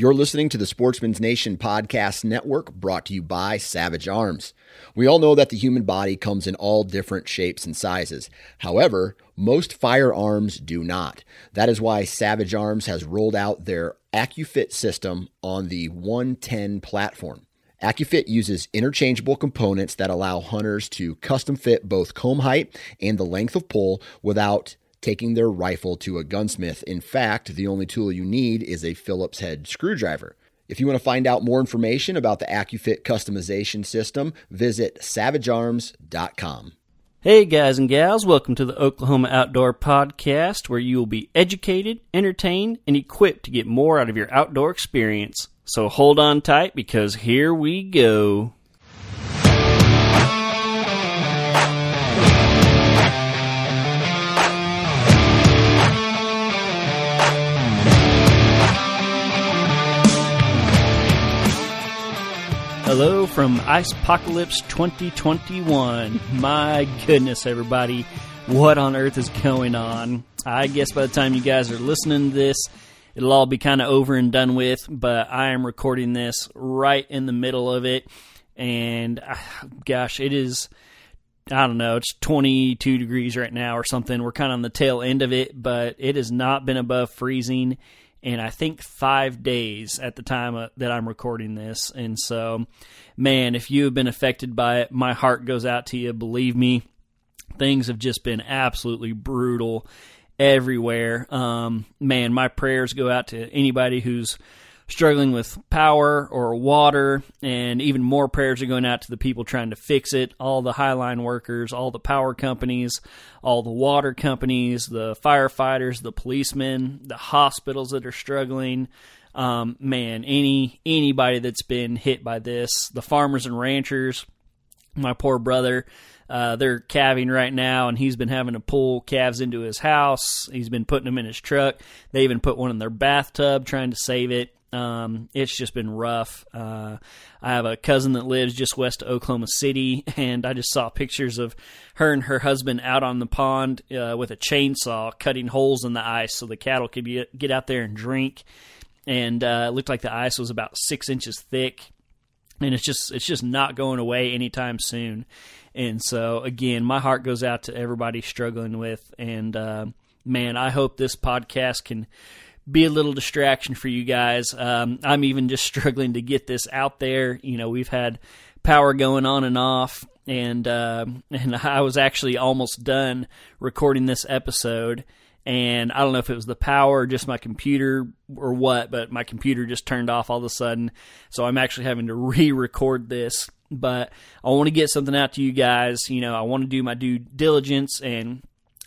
You're listening to the Sportsman's Nation Podcast Network brought to you by Savage Arms. We all know that the human body comes in all different shapes and sizes. However, most firearms do not. That is why Savage Arms has rolled out their AccuFit system on the 110 platform. AccuFit uses interchangeable components that allow hunters to custom fit both comb height and the length of pull without taking their rifle to a gunsmith. In fact, the only tool you need is a Phillips head screwdriver. If you want to find out more information about the AccuFit customization system, visit savagearms.com. Hey, guys and gals, welcome to the Oklahoma Outdoor Podcast, where you will be educated, entertained, and equipped to get more out of your outdoor experience. So hold on tight because here we go. Hello from Ice Apocalypse 2021. My goodness, everybody. What on earth is going on? I guess by the time you guys are listening to this, it'll all be kind of over and done with, but I am recording this right in the middle of it. And uh, gosh, it is, I don't know, it's 22 degrees right now or something. We're kind of on the tail end of it, but it has not been above freezing and I think five days at the time uh, that I'm recording this. And so, man, if you have been affected by it, my heart goes out to you. Believe me, things have just been absolutely brutal everywhere. Um, man, my prayers go out to anybody who's struggling with power or water, and even more prayers are going out to the people trying to fix it all the highline workers, all the power companies, all the water companies, the firefighters, the policemen, the hospitals that are struggling. Um, man, any anybody that's been hit by this, the farmers and ranchers, my poor brother, uh, they're calving right now, and he's been having to pull calves into his house. He's been putting them in his truck. They even put one in their bathtub trying to save it. Um, it's just been rough. Uh, I have a cousin that lives just west of Oklahoma City, and I just saw pictures of her and her husband out on the pond uh, with a chainsaw cutting holes in the ice so the cattle could get, get out there and drink. And uh, it looked like the ice was about six inches thick, and it's just it's just not going away anytime soon. And so again, my heart goes out to everybody struggling with, and uh, man, I hope this podcast can be a little distraction for you guys. Um, I'm even just struggling to get this out there. You know, we've had power going on and off, and uh, and I was actually almost done recording this episode. And I don't know if it was the power or just my computer or what, but my computer just turned off all of a sudden. So I'm actually having to re record this. But I want to get something out to you guys. You know, I want to do my due diligence and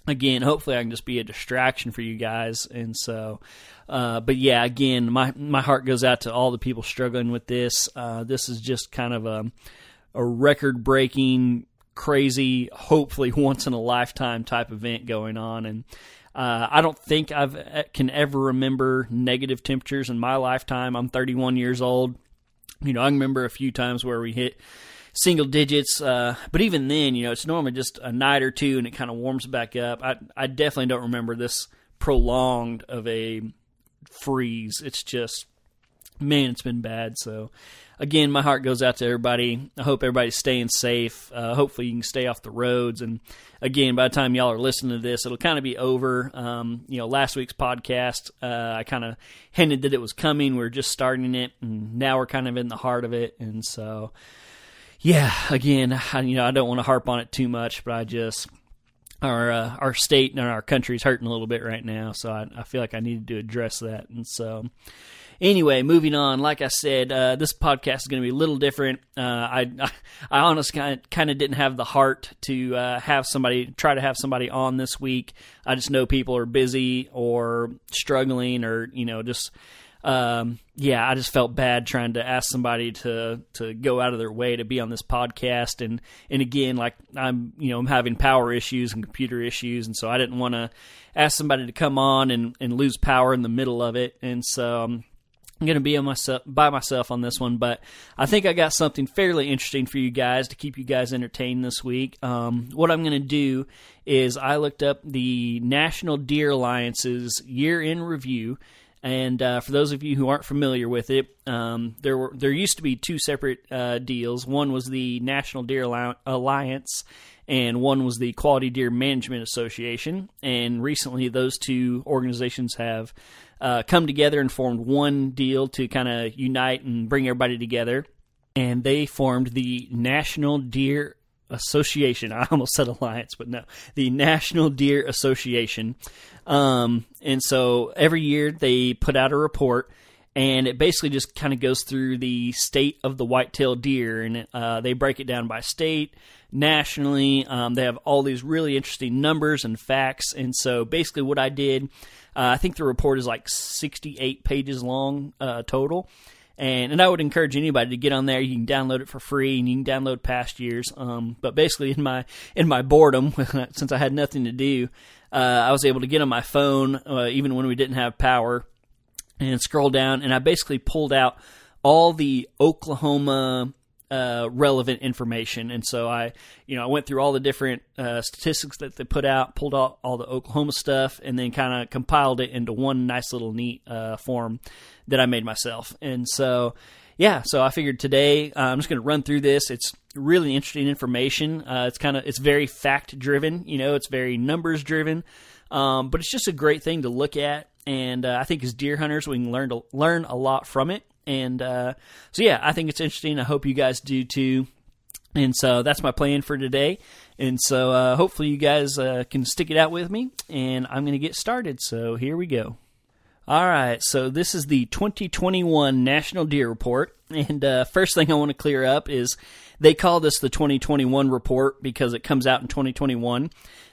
again, hopefully I can just be a distraction for you guys. And so, uh, but yeah, again, my my heart goes out to all the people struggling with this. Uh, this is just kind of a a record breaking, crazy, hopefully once in a lifetime type event going on, and. Uh, I don't think I uh, can ever remember negative temperatures in my lifetime. I'm 31 years old. You know, I remember a few times where we hit single digits. Uh, but even then, you know, it's normally just a night or two and it kind of warms back up. I, I definitely don't remember this prolonged of a freeze. It's just, man, it's been bad. So, again, my heart goes out to everybody. I hope everybody's staying safe. Uh, hopefully, you can stay off the roads. And again, by the time y'all are listening to this, it'll kind of be over. Um, you know, last week's podcast, uh, I kind of hinted that it was coming. We are just starting it, and now we're kind of in the heart of it. And so, yeah, again, I, you know, I don't want to harp on it too much, but I just our uh, our state and our country is hurting a little bit right now, so I, I, feel like I needed to address that. And so, anyway, moving on. Like I said, uh, this podcast is going to be a little different. Uh, I, I, I honestly kind of, didn't have the heart to uh, have somebody try to have somebody on this week. I just know people are busy or struggling, or you know, just um, yeah, I just felt bad trying to ask somebody to to go out of their way to be on this podcast, and and again, like I'm you know I'm having power issues and computer issues, and so I didn't want to ask somebody to come on and and lose power in the middle of it, and so. Um, I'm going to be on myself by myself on this one, but I think I got something fairly interesting for you guys to keep you guys entertained this week. Um, what I'm going to do is I looked up the National Deer Alliance's year in review, And uh, for those of you who aren't familiar with it, um, there were there used to be two separate uh, deals. One was the National Deer Alliance, and one was the Quality Deer Management Association. And recently, those two organizations have uh, come together and formed one deal to kind of unite and bring everybody together. And they formed the National Deer Association. I almost said alliance, but no, the National Deer Association. Um, and so every year they put out a report, and it basically just kind of goes through the state of the white-tailed deer, and uh, they break it down by state, nationally. Um, they have all these really interesting numbers and facts, and so basically what I did, uh, I think the report is like 68 pages long uh, total. And, and I would encourage anybody to get on there. You can download it for free, and you can download past years. Um, but basically, in my in my boredom, since I had nothing to do, uh, I was able to get on my phone, uh, even when we didn't have power, and scroll down. And I basically pulled out all the Oklahoma uh, relevant information. And so I, you know, I went through all the different uh, statistics that they put out, pulled out all the Oklahoma stuff, and then kind of compiled it into one nice little neat uh, form that I made myself. And so, yeah, so I figured today uh, I'm just going to run through this. It's really interesting information. Uh, it's kind of it's very fact driven. You know, it's very numbers driven. Um, but it's just a great thing to look at, and I think as deer hunters we can learn to learn a lot from it. And uh, so, yeah, I think it's interesting. I hope you guys do too. And so that's my plan for today. And so uh, hopefully you guys uh, can stick it out with me. And I'm going to get started. So here we go. All right, so this is the 2021 National Deer Report. And uh, first thing I want to clear up is they call this the 2021 report because it comes out in 2021.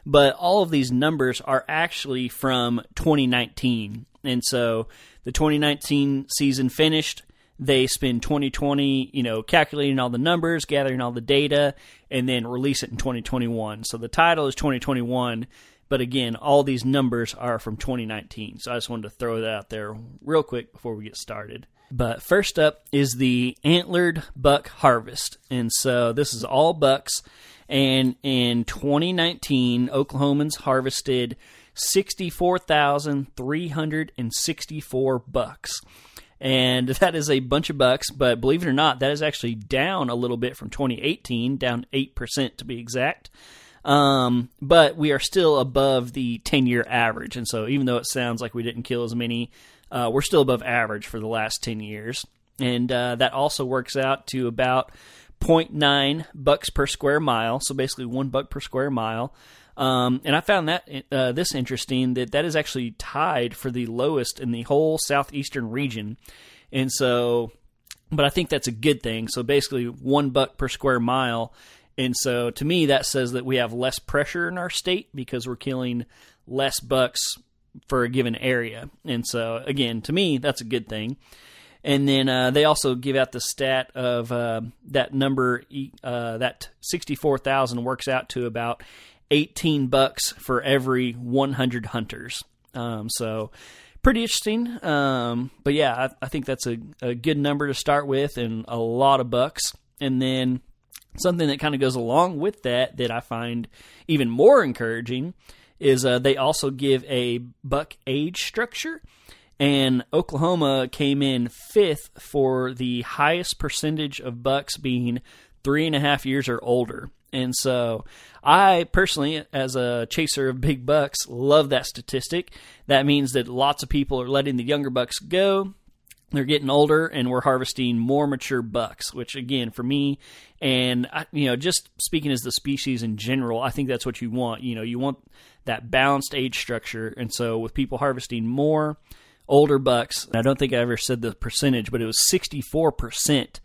But all of these numbers are actually from 2019. And so the 2019 season finished. They spend 2020, you know, calculating all the numbers, gathering all the data, and then release it in 2021. So the title is 2021, but again, all these numbers are from 2019. So I just wanted to throw that out there real quick before we get started. But first up is the antlered buck harvest. And so this is all bucks. And in 2019, Oklahomans harvested 64,364 bucks. And that is a bunch of bucks, but believe it or not, that is actually down a little bit from 2018, down 8% to be exact. Um, but we are still above the 10 year average. And so even though it sounds like we didn't kill as many, uh, we're still above average for the last 10 years. And uh, that also works out to about 0.9 bucks per square mile. So basically one buck per square mile. Um, and I found that uh, this interesting that that is actually tied for the lowest in the whole southeastern region. And so, but I think that's a good thing. So basically, one buck per square mile. And so to me, that says that we have less pressure in our state because we're killing less bucks for a given area. And so, again, to me, that's a good thing. And then uh, they also give out the stat of uh, that number, uh, that 64,000 works out to about 18 bucks for every 100 hunters. Um, so pretty interesting. Um, but yeah, I, I think that's a, a, good number to start with and a lot of bucks. And then something that kind of goes along with that that I find even more encouraging is uh, they also give a buck age structure. And Oklahoma came in fifth for the highest percentage of bucks being three and a half years or older. And so I personally, as a chaser of big bucks, love that statistic. That means that lots of people are letting the younger bucks go. They're getting older, and we're harvesting more mature bucks. Which, again, for me, and you know, just speaking as the species in general, I think that's what you want. You know, you want that balanced age structure, and so with people harvesting more older bucks, I don't think I ever said the percentage, but it was sixty four percent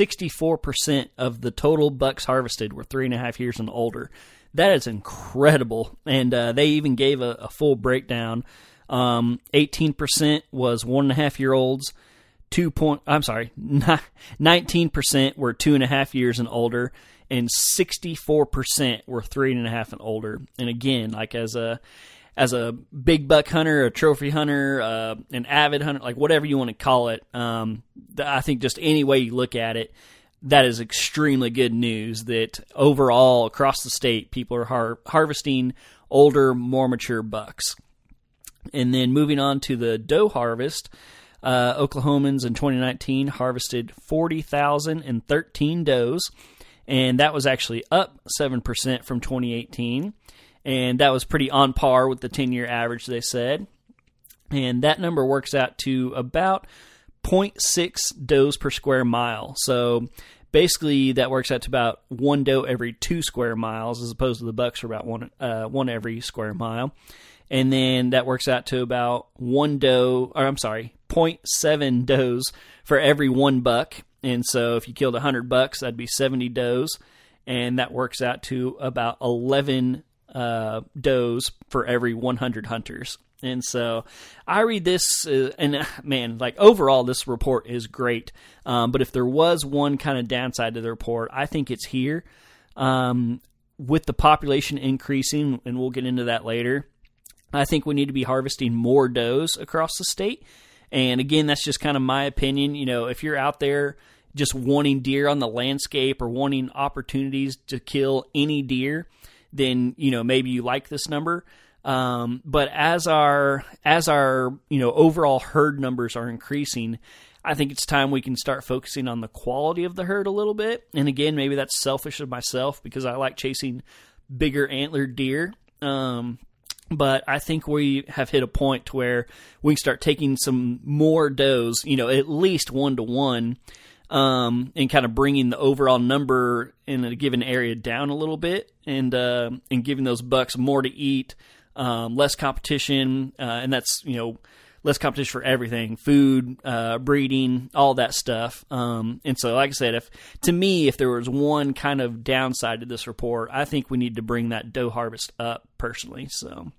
64% of the total bucks harvested were three and a half years and older. That is incredible. And uh, they even gave a, a full breakdown. Um, 18% was one and a half year olds. Two point, I'm sorry, 19% were two and a half years and older, and 64% were three and a half and older. And again, like as a as a big buck hunter, a trophy hunter, uh, an avid hunter, like whatever you want to call it. Um, I think just any way you look at it, that is extremely good news that overall across the state, people are har- harvesting older, more mature bucks. And then moving on to the doe harvest, uh, Oklahomans in 2019 harvested 40,013 does, and that was actually up 7% from 2018. And that was pretty on par with the 10 year average, they said. And that number works out to about 0.6 does per square mile. So basically, that works out to about one doe every two square miles, as opposed to the bucks are about one uh, one every square mile. And then that works out to about one doe, or I'm sorry, 0.7 does for every one buck. And so if you killed 100 bucks, that'd be 70 does. And that works out to about 11 uh, does for every 100 hunters. And so I read this, uh, and uh, man, like overall, this report is great. Um, but if there was one kind of downside to the report, I think it's here. Um, with the population increasing, and we'll get into that later, I think we need to be harvesting more does across the state. And again, that's just kind of my opinion. You know, if you're out there just wanting deer on the landscape or wanting opportunities to kill any deer, then you know maybe you like this number. Um, but as our as our you know overall herd numbers are increasing, I think it's time we can start focusing on the quality of the herd a little bit. And again, maybe that's selfish of myself because I like chasing bigger antlered deer. Um, but I think we have hit a point where we can start taking some more does, you know, at least one to one, um, and kind of bringing the overall number in a given area down a little bit, and uh, and giving those bucks more to eat, um, less competition, uh, and that's you know less competition for everything, food, uh, breeding, all that stuff. Um, and so, like I said, if to me, if there was one kind of downside to this report, I think we need to bring that doe harvest up personally. So.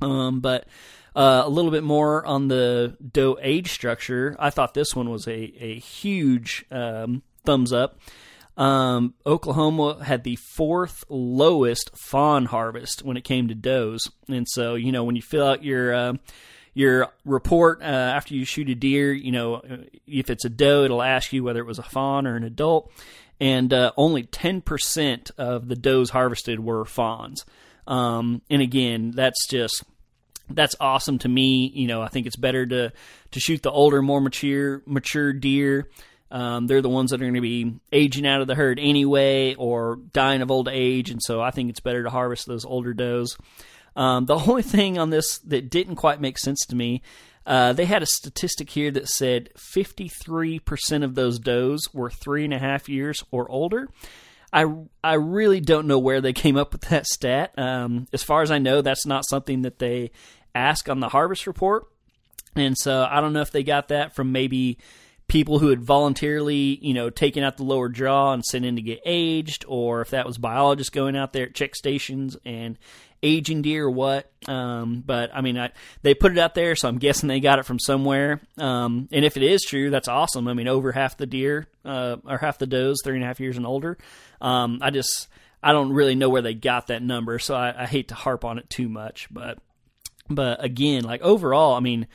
Um, but uh, a little bit more on the doe age structure. I thought this one was a, a huge um, thumbs up. Um, Oklahoma had the fourth lowest fawn harvest when it came to does, and so you know when you fill out your uh, your report uh, after you shoot a deer, you know if it's a doe, it'll ask you whether it was a fawn or an adult, and uh, only ten percent of the does harvested were fawns. Um, and again, that's just that's awesome to me. You know, I think it's better to to shoot the older, more mature mature deer. Um, they're the ones that are going to be aging out of the herd anyway, or dying of old age, and so I think it's better to harvest those older does. Um, the only thing on this that didn't quite make sense to me, uh, they had a statistic here that said 53% of those does were three and a half years or older. I I really don't know where they came up with that stat. Um, as far as I know, that's not something that they ask on the harvest report, and so I don't know if they got that from maybe people who had voluntarily, you know, taken out the lower jaw and sent in to get aged, or if that was biologists going out there at check stations and aging deer or what. Um, but I mean, I, they put it out there, so I'm guessing they got it from somewhere. Um, and if it is true, that's awesome. I mean, over half the deer uh, or half the does, three and a half years and older. Um, I just I don't really know where they got that number, so I, I hate to harp on it too much. But but again, like overall, I mean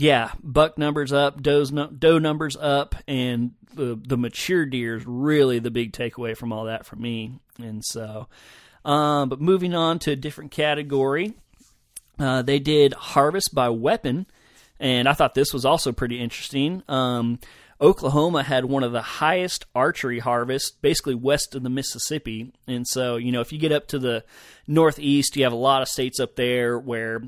yeah, buck numbers up, does doe numbers up, and the the mature deer is really the big takeaway from all that for me. And so, um, but moving on to a different category, uh, they did harvest by weapon, and I thought this was also pretty interesting. Um, Oklahoma had one of the highest archery harvests, basically west of the Mississippi. And so, you know, if you get up to the northeast, you have a lot of states up there where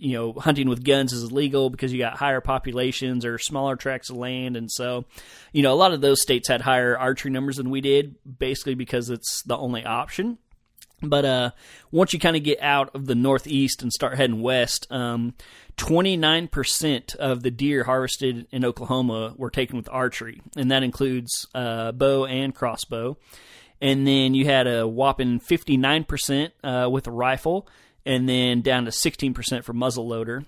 you know hunting with guns is illegal because you got higher populations or smaller tracts of land. And so you know a lot of those states had higher archery numbers than we did basically because it's the only option. But uh, once you kind of get out of the northeast and start heading west, um, 29% of the deer harvested in Oklahoma were taken with archery, and that includes uh, bow and crossbow. And then you had a whopping 59% uh, with a rifle, and then down to 16% for muzzleloader.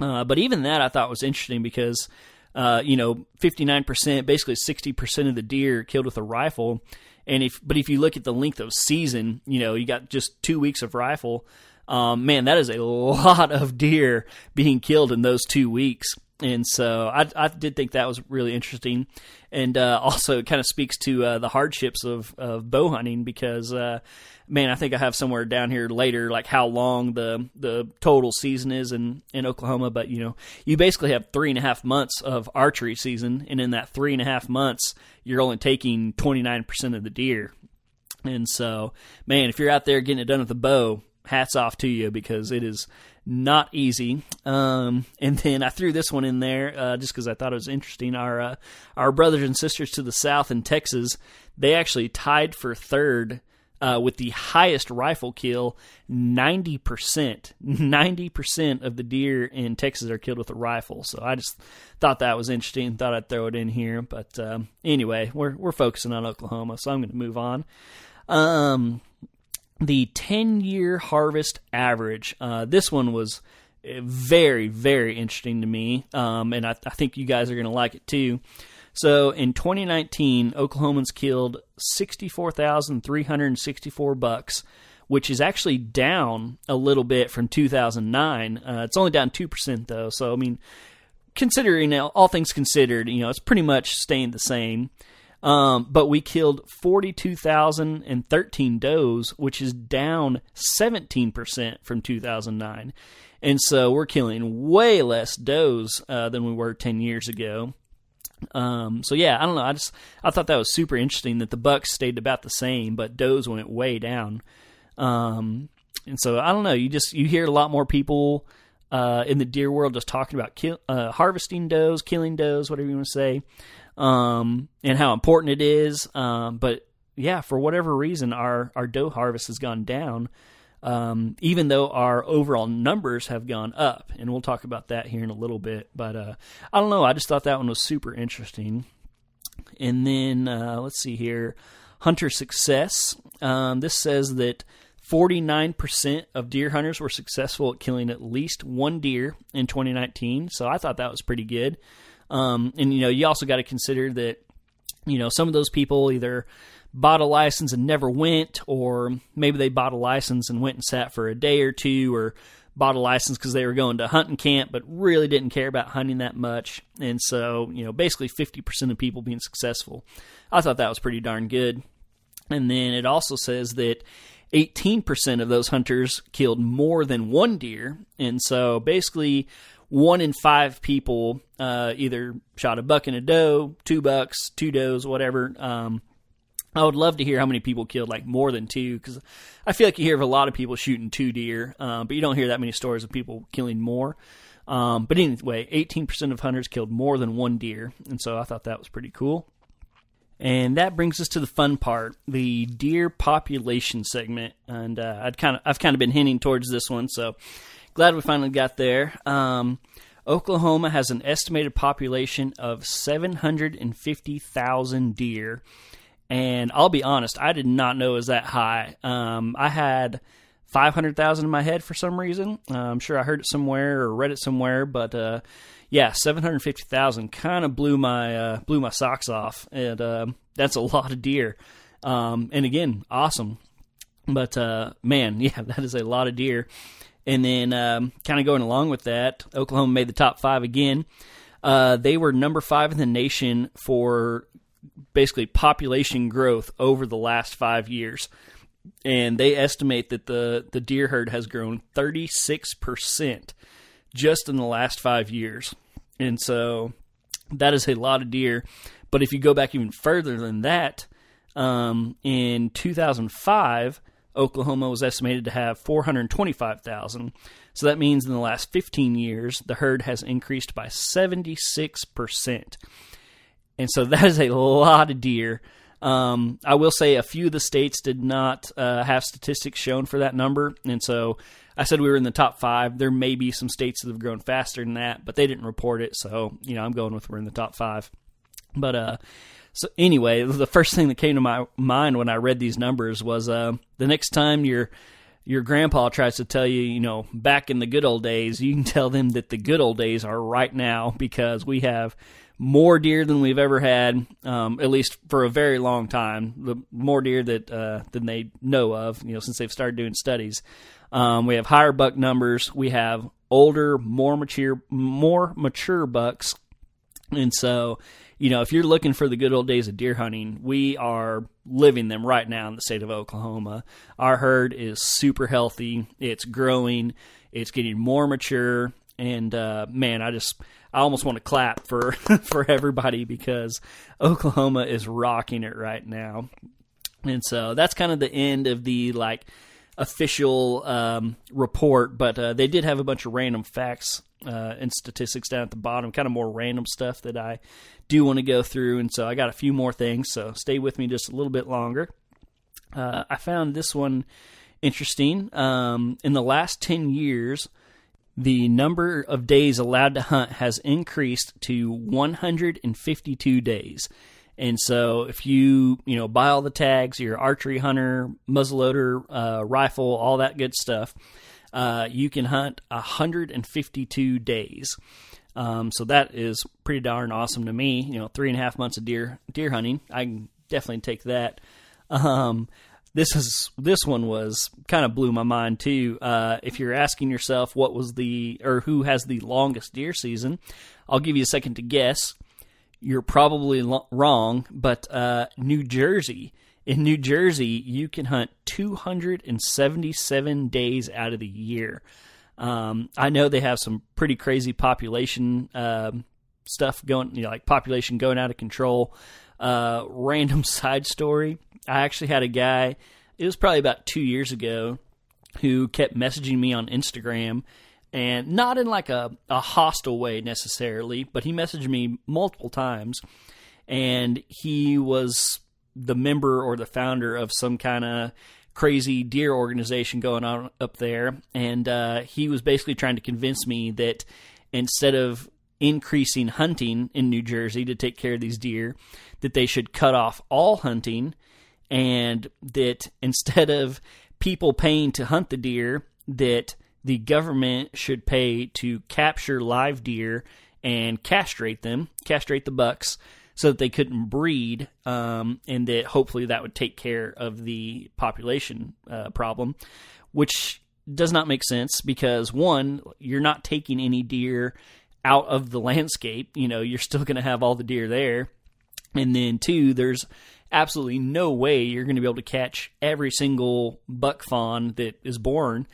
Uh, but even that I thought was interesting because, uh, you know, 59%, basically 60% of the deer killed with a rifle. And if, but if you look at the length of season, you know, you got just two weeks of rifle. Um, man, that is a lot of deer being killed in those two weeks. And so I, I did think that was really interesting. And uh, also, it kind of speaks to uh, the hardships of, of bow hunting because, uh, man, I think I have somewhere down here later, like how long the, the total season is in, in Oklahoma. But, you know, you basically have three and a half months of archery season. And in that three and a half months, you're only taking 29% of the deer. And so, man, if you're out there getting it done with a bow, hats off to you because it is not easy. Um, and then I threw this one in there uh, just because I thought it was interesting. Our uh, our brothers and sisters to the south in Texas, they actually tied for third. Uh, with the highest rifle kill, 90%. 90% of the deer in Texas are killed with a rifle. So I just thought that was interesting. Thought I'd throw it in here. But um, anyway, we're, we're focusing on Oklahoma, so I'm going to move on. Um, the 10 year harvest average. Uh, this one was very, very interesting to me, um, and I, I, think you guys are going to like it too. So in 2019, Oklahomans killed 64,364 bucks, which is actually down a little bit from 2009. Uh, it's only down 2% though. So, I mean, considering all things considered, you know, it's pretty much staying the same. Um, but we killed 42,013 does, which is down 17% from 2009. And so we're killing way less does uh, than we were 10 years ago. Um, so yeah, I don't know. I just I thought that was super interesting that the bucks stayed about the same, but does went way down. Um, and so I don't know. You just you hear a lot more people uh, in the deer world just talking about kill, uh, harvesting does, killing does, whatever you want to say um, and how important it is. Um, but yeah, for whatever reason, our our doe harvest has gone down, um, even though our overall numbers have gone up. And we'll talk about that here in a little bit. But uh, I don't know. I just thought that one was super interesting. And then uh, let's see here, hunter success. Um, this says that. 49% of deer hunters were successful at killing at least one deer in 2019. So I thought that was pretty good. Um, and you know, you also got to consider that you know some of those people either bought a license and never went, or maybe they bought a license and went and sat for a day or two, or bought a license because they were going to hunting camp, but really didn't care about hunting that much. And so, you know, basically 50% of people being successful. I thought that was pretty darn good. And then it also says that 18% of those hunters killed more than one deer. And so basically, one in five people uh, either shot a buck and a doe, two bucks, two does, whatever. Um, I would love to hear how many people killed like more than two because I feel like you hear of a lot of people shooting two deer, uh, but you don't hear that many stories of people killing more. Um, but anyway, 18% of hunters killed more than one deer, and so I thought that was pretty cool. And that brings us to the fun part, the deer population segment. And uh, I'd kind of I've kind of been hinting towards this one, so glad we finally got there. Um, Oklahoma has an estimated population of 750,000 deer. And I'll be honest, I did not know it was that high. Um, I had 500,000 in my head for some reason. Uh, I'm sure I heard it somewhere or read it somewhere, but uh, yeah, 750,000 kind of blew my uh, blew my socks off. And uh, that's a lot of deer. Um, and again, awesome. But uh, man, yeah, that is a lot of deer. And then, um, kind of going along with that, Oklahoma made the top five again. Uh, they were number five in the nation for basically population growth over the last five years. And they estimate that the, the deer herd has grown 36% just in the last five years. And so that is a lot of deer. But if you go back even further than that, um, in 2005, Oklahoma was estimated to have 425,000. So that means in the last 15 years, the herd has increased by 76%. And so that is a lot of deer. Um, I will say a few of the states did not uh, have statistics shown for that number. And so I said we were in the top five. There may be some states that have grown faster than that, but they didn't report it. So, you know, I'm going with we're in the top five. But, uh, so anyway, the first thing that came to my mind when I read these numbers was uh, the next time your your grandpa tries to tell you, you know, back in the good old days, you can tell them that the good old days are right now because we have more deer than we've ever had, um, at least for a very long time. The more deer that uh, than they know of, you know, since they've started doing studies. Um, we have higher buck numbers. We have older, more mature, more mature bucks. And so, you know, if you're looking for the good old days of deer hunting, we are living them right now in the state of Oklahoma. Our herd is super healthy. It's growing. It's getting more mature. And uh, man, I just I almost want to clap for for everybody because Oklahoma is rocking it right now. And so that's kind of the end of the like official um, report, but uh, they did have a bunch of random facts uh, and statistics down at the bottom, kind of more random stuff that I do want to go through. And so I got a few more things, so stay with me just a little bit longer. Uh, I found this one interesting. Um, in the last 10 years, the number of days allowed to hunt has increased to 152 days. And so, if you you know buy all the tags, your archery hunter, muzzleloader, uh, rifle, all that good stuff, uh, you can hunt 152 days. Um, so that is pretty darn awesome to me. You know, three and a half months of deer deer hunting, I can definitely take that. Um, this is this one was kind of blew my mind too. Uh, if you're asking yourself what was the or who has the longest deer season, I'll give you a second to guess you're probably lo- wrong, but uh, New Jersey. In New Jersey, you can hunt 277 days out of the year. Um, I know they have some pretty crazy population uh, stuff going, you know, like population going out of control. Uh, random side story: I actually had a guy. It was probably about two years ago who kept messaging me on Instagram and not in like a, a hostile way necessarily, but he messaged me multiple times, and he was the member or the founder of some kind of crazy deer organization going on up there, and uh, he was basically trying to convince me that instead of increasing hunting in New Jersey to take care of these deer, that they should cut off all hunting, and that instead of people paying to hunt the deer, that the government should pay to capture live deer and castrate them, castrate the bucks, so that they couldn't breed, um, and that hopefully that would take care of the population uh, problem, which does not make sense because one, you're not taking any deer out of the landscape. You know, you're still going to have all the deer there, and then two, there's absolutely no way you're going to be able to catch every single buck fawn that is born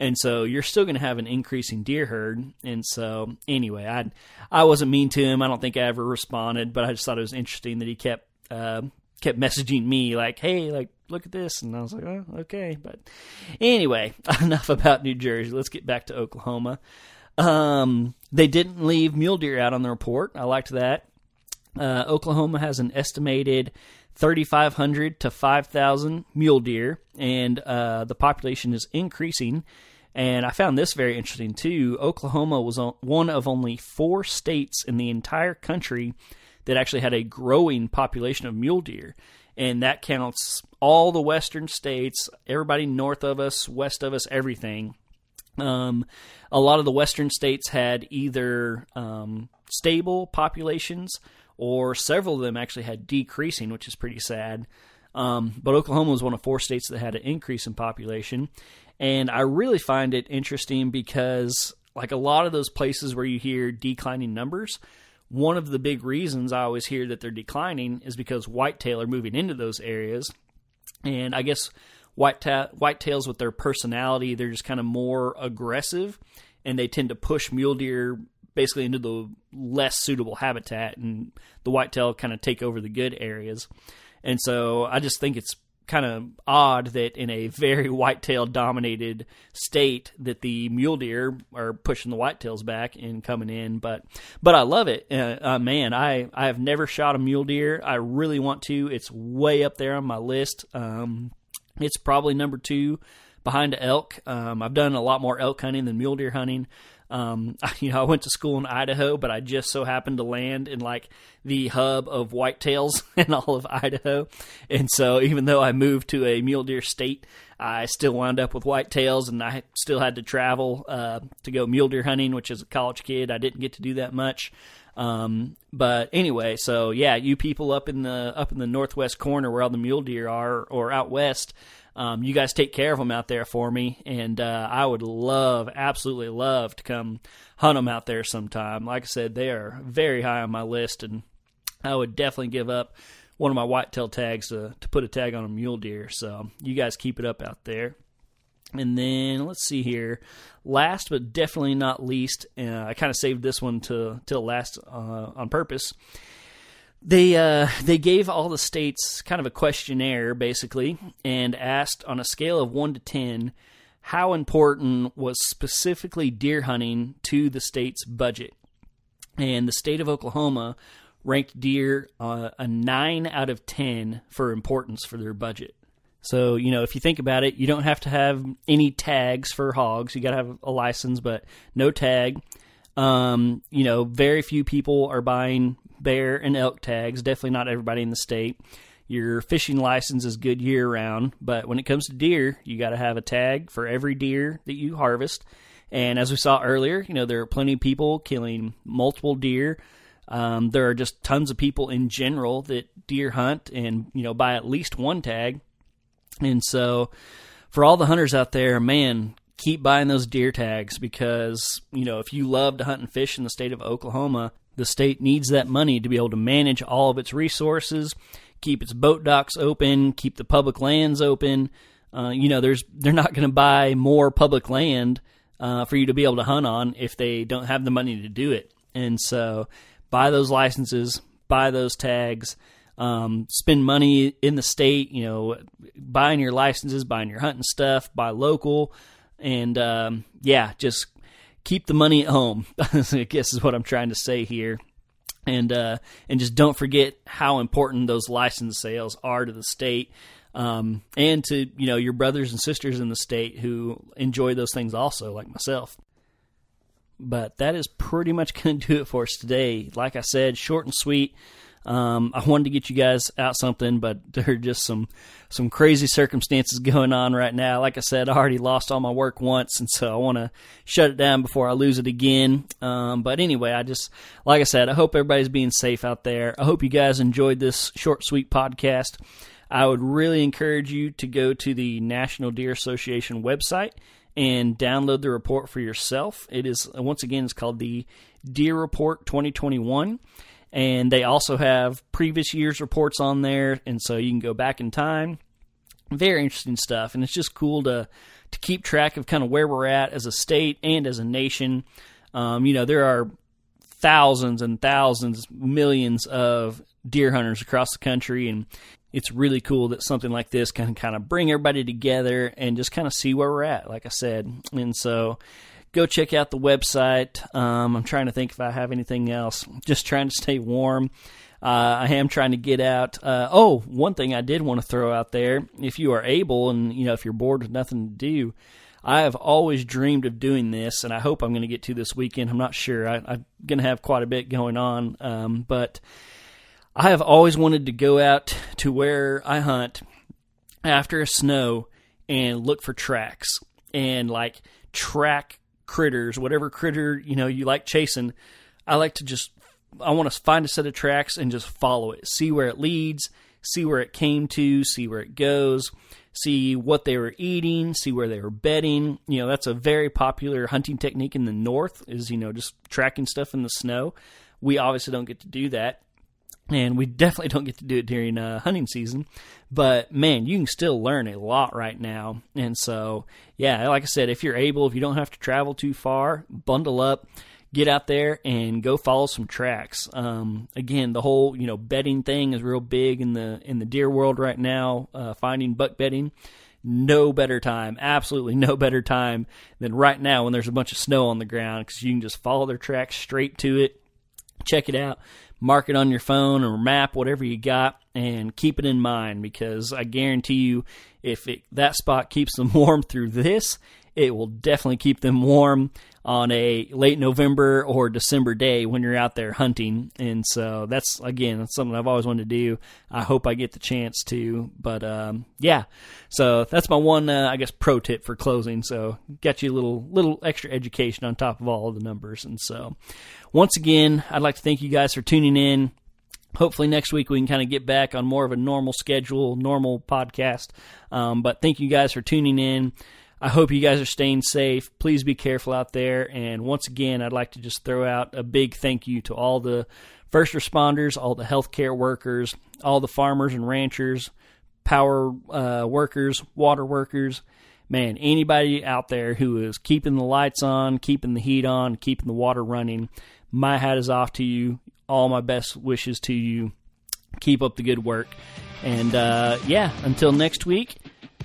and so you're still going to have an increasing deer herd. And so anyway, I I wasn't mean to him. I don't think I ever responded, but I just thought it was interesting that he kept uh, kept messaging me like, "Hey, like look at this," and I was like, "Oh, okay." But anyway, enough about New Jersey. Let's get back to Oklahoma. Um, they didn't leave mule deer out on the report. I liked that. Uh, Oklahoma has an estimated 3,500 to 5,000 mule deer, and uh, the population is increasing. And I found this very interesting too. Oklahoma was one of only four states in the entire country that actually had a growing population of mule deer. And that counts all the western states, everybody north of us, west of us, everything. Um, a lot of the western states had either um, stable populations or several of them actually had decreasing, which is pretty sad. Um, but Oklahoma was one of four states that had an increase in population. And I really find it interesting because, like a lot of those places where you hear declining numbers, one of the big reasons I always hear that they're declining is because whitetail are moving into those areas. And I guess whitetail whitetails with their personality, they're just kind of more aggressive and they tend to push mule deer basically into the less suitable habitat, and the whitetail kind of take over the good areas. And so I just think it's kind of odd that in a very whitetail dominated state that the mule deer are pushing the whitetails back and coming in. But but I love it. Uh, uh, man I I have never shot a mule deer. I really want to. It's way up there on my list. Um, it's probably number 2 behind elk. Um, I've done a lot more elk hunting than mule deer hunting um, you know, I went to school in Idaho, but I just so happened to land in like the hub of whitetails in all of Idaho. And so even though I moved to a mule deer state, I still wound up with whitetails and I still had to travel uh, to go mule deer hunting, which as a college kid, I didn't get to do that much. Um, but anyway, so yeah, you people up in the up in the northwest corner where all the mule deer are, or out west, um, you guys take care of them out there for me, and uh, I would love, absolutely love to come hunt them out there sometime. Like I said, they are very high on my list, and I would definitely give up one of my whitetail tags to to put a tag on a mule deer. So you guys keep it up out there. And then let's see here. Last but definitely not least, uh, I kind of saved this one to till last uh, on purpose. They uh, they gave all the states kind of a questionnaire basically, and asked on a scale of one to ten how important was specifically deer hunting to the state's budget. And the state of Oklahoma ranked deer uh, a nine out of ten for importance for their budget. So, you know, if you think about it, you don't have to have any tags for hogs. You got to have a license, but no tag. Um, you know, very few people are buying bear and elk tags. Definitely not everybody in the state. Your fishing license is good year round, but when it comes to deer, you got to have a tag for every deer that you harvest. And as we saw earlier, you know, there are plenty of people killing multiple deer. Um, there are just tons of people in general that deer hunt and, you know, buy at least one tag. And so, for all the hunters out there, man, keep buying those deer tags because, you know, if you love to hunt and fish in the state of Oklahoma, the state needs that money to be able to manage all of its resources, keep its boat docks open, keep the public lands open. Uh, you know, there's they're not going to buy more public land uh, for you to be able to hunt on if they don't have the money to do it. And so, buy those licenses, buy those tags, um, spend money in the state, you know, buying your licenses, buying your hunting stuff, buy local, and um, yeah, just keep the money at home. I guess is what I'm trying to say here. And uh, and just don't forget how important those license sales are to the state, um, and to you know your brothers and sisters in the state who enjoy those things also, like myself. But that is pretty much going to do it for us today. Like I said, short and sweet. Um, I wanted to get you guys out something, but there are just some some crazy circumstances going on right now. Like I said, I already lost all my work once, and so I want to shut it down before I lose it again. Um, but anyway, I just like I said, I hope everybody's being safe out there. I hope you guys enjoyed this short, sweet podcast. I would really encourage you to go to the National Deer Association website and download the report for yourself. It is once again it's called the Deer Report 2021 and they also have previous year's reports on there, and so you can go back in time. Very interesting stuff, and it's just cool to to keep track of kind of where we're at as a state and as a nation. Um, you know, there are thousands and thousands, millions of deer hunters across the country, and it's really cool that something like this can kind of bring everybody together and just kind of see where we're at. Like I said, and so go check out the website. Um, I'm trying to think if I have anything else. Just trying to stay warm. Uh, I am trying to get out. Uh, oh, one thing I did want to throw out there: if you are able, and you know, if you're bored with nothing to do, I have always dreamed of doing this, and I hope I'm going to get to this weekend. I'm not sure. I, am going to have quite a bit going on, um, but I have always wanted to go out to where I hunt after a snow and look for tracks and like track critters, whatever critter you know you like chasing. I like to just I want to find a set of tracks and just follow it, see where it leads, see where it came to, see where it goes, see what they were eating, see where they were bedding. You know, that's a very popular hunting technique in the north is, you know, just tracking stuff in the snow. We obviously don't get to do that and we definitely don't get to do it during uh, hunting season. But man, you can still learn a lot right now. And so, yeah, like I said, if you're able, if you don't have to travel too far, bundle up, get out there, and go follow some tracks. Um, again, the whole you know bedding thing is real big in the in the deer world right now. Uh, finding buck bedding. No better time, absolutely no better time than right now when there's a bunch of snow on the ground because you can just follow their tracks straight to it, check it out mark it on your phone or map, whatever you got, and keep it in mind because I guarantee you, if it, that spot keeps them warm through this, it will definitely keep them warm on a late November or December day when you're out there hunting. And so that's again that's something I've always wanted to do. I hope I get the chance to. But um, yeah, so that's my one uh, I guess pro tip for closing. So got you a little little extra education on top of all of the numbers. And so once again, I'd like to thank you guys for tuning in hopefully next week we can kind of get back on more of a normal schedule, normal podcast. Um, but thank you guys for tuning in. I hope you guys are staying safe. Please be careful out there. And once again, I'd like to just throw out a big thank you to all the first responders, all the healthcare workers, all the farmers and ranchers, power uh, workers, water workers. Man, anybody out there who is keeping the lights on, keeping the heat on, keeping the water running, my hat is off to you. All my best wishes to you. Keep up the good work. And uh, yeah, until next week,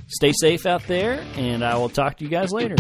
stay safe out there, and I will talk to you guys later.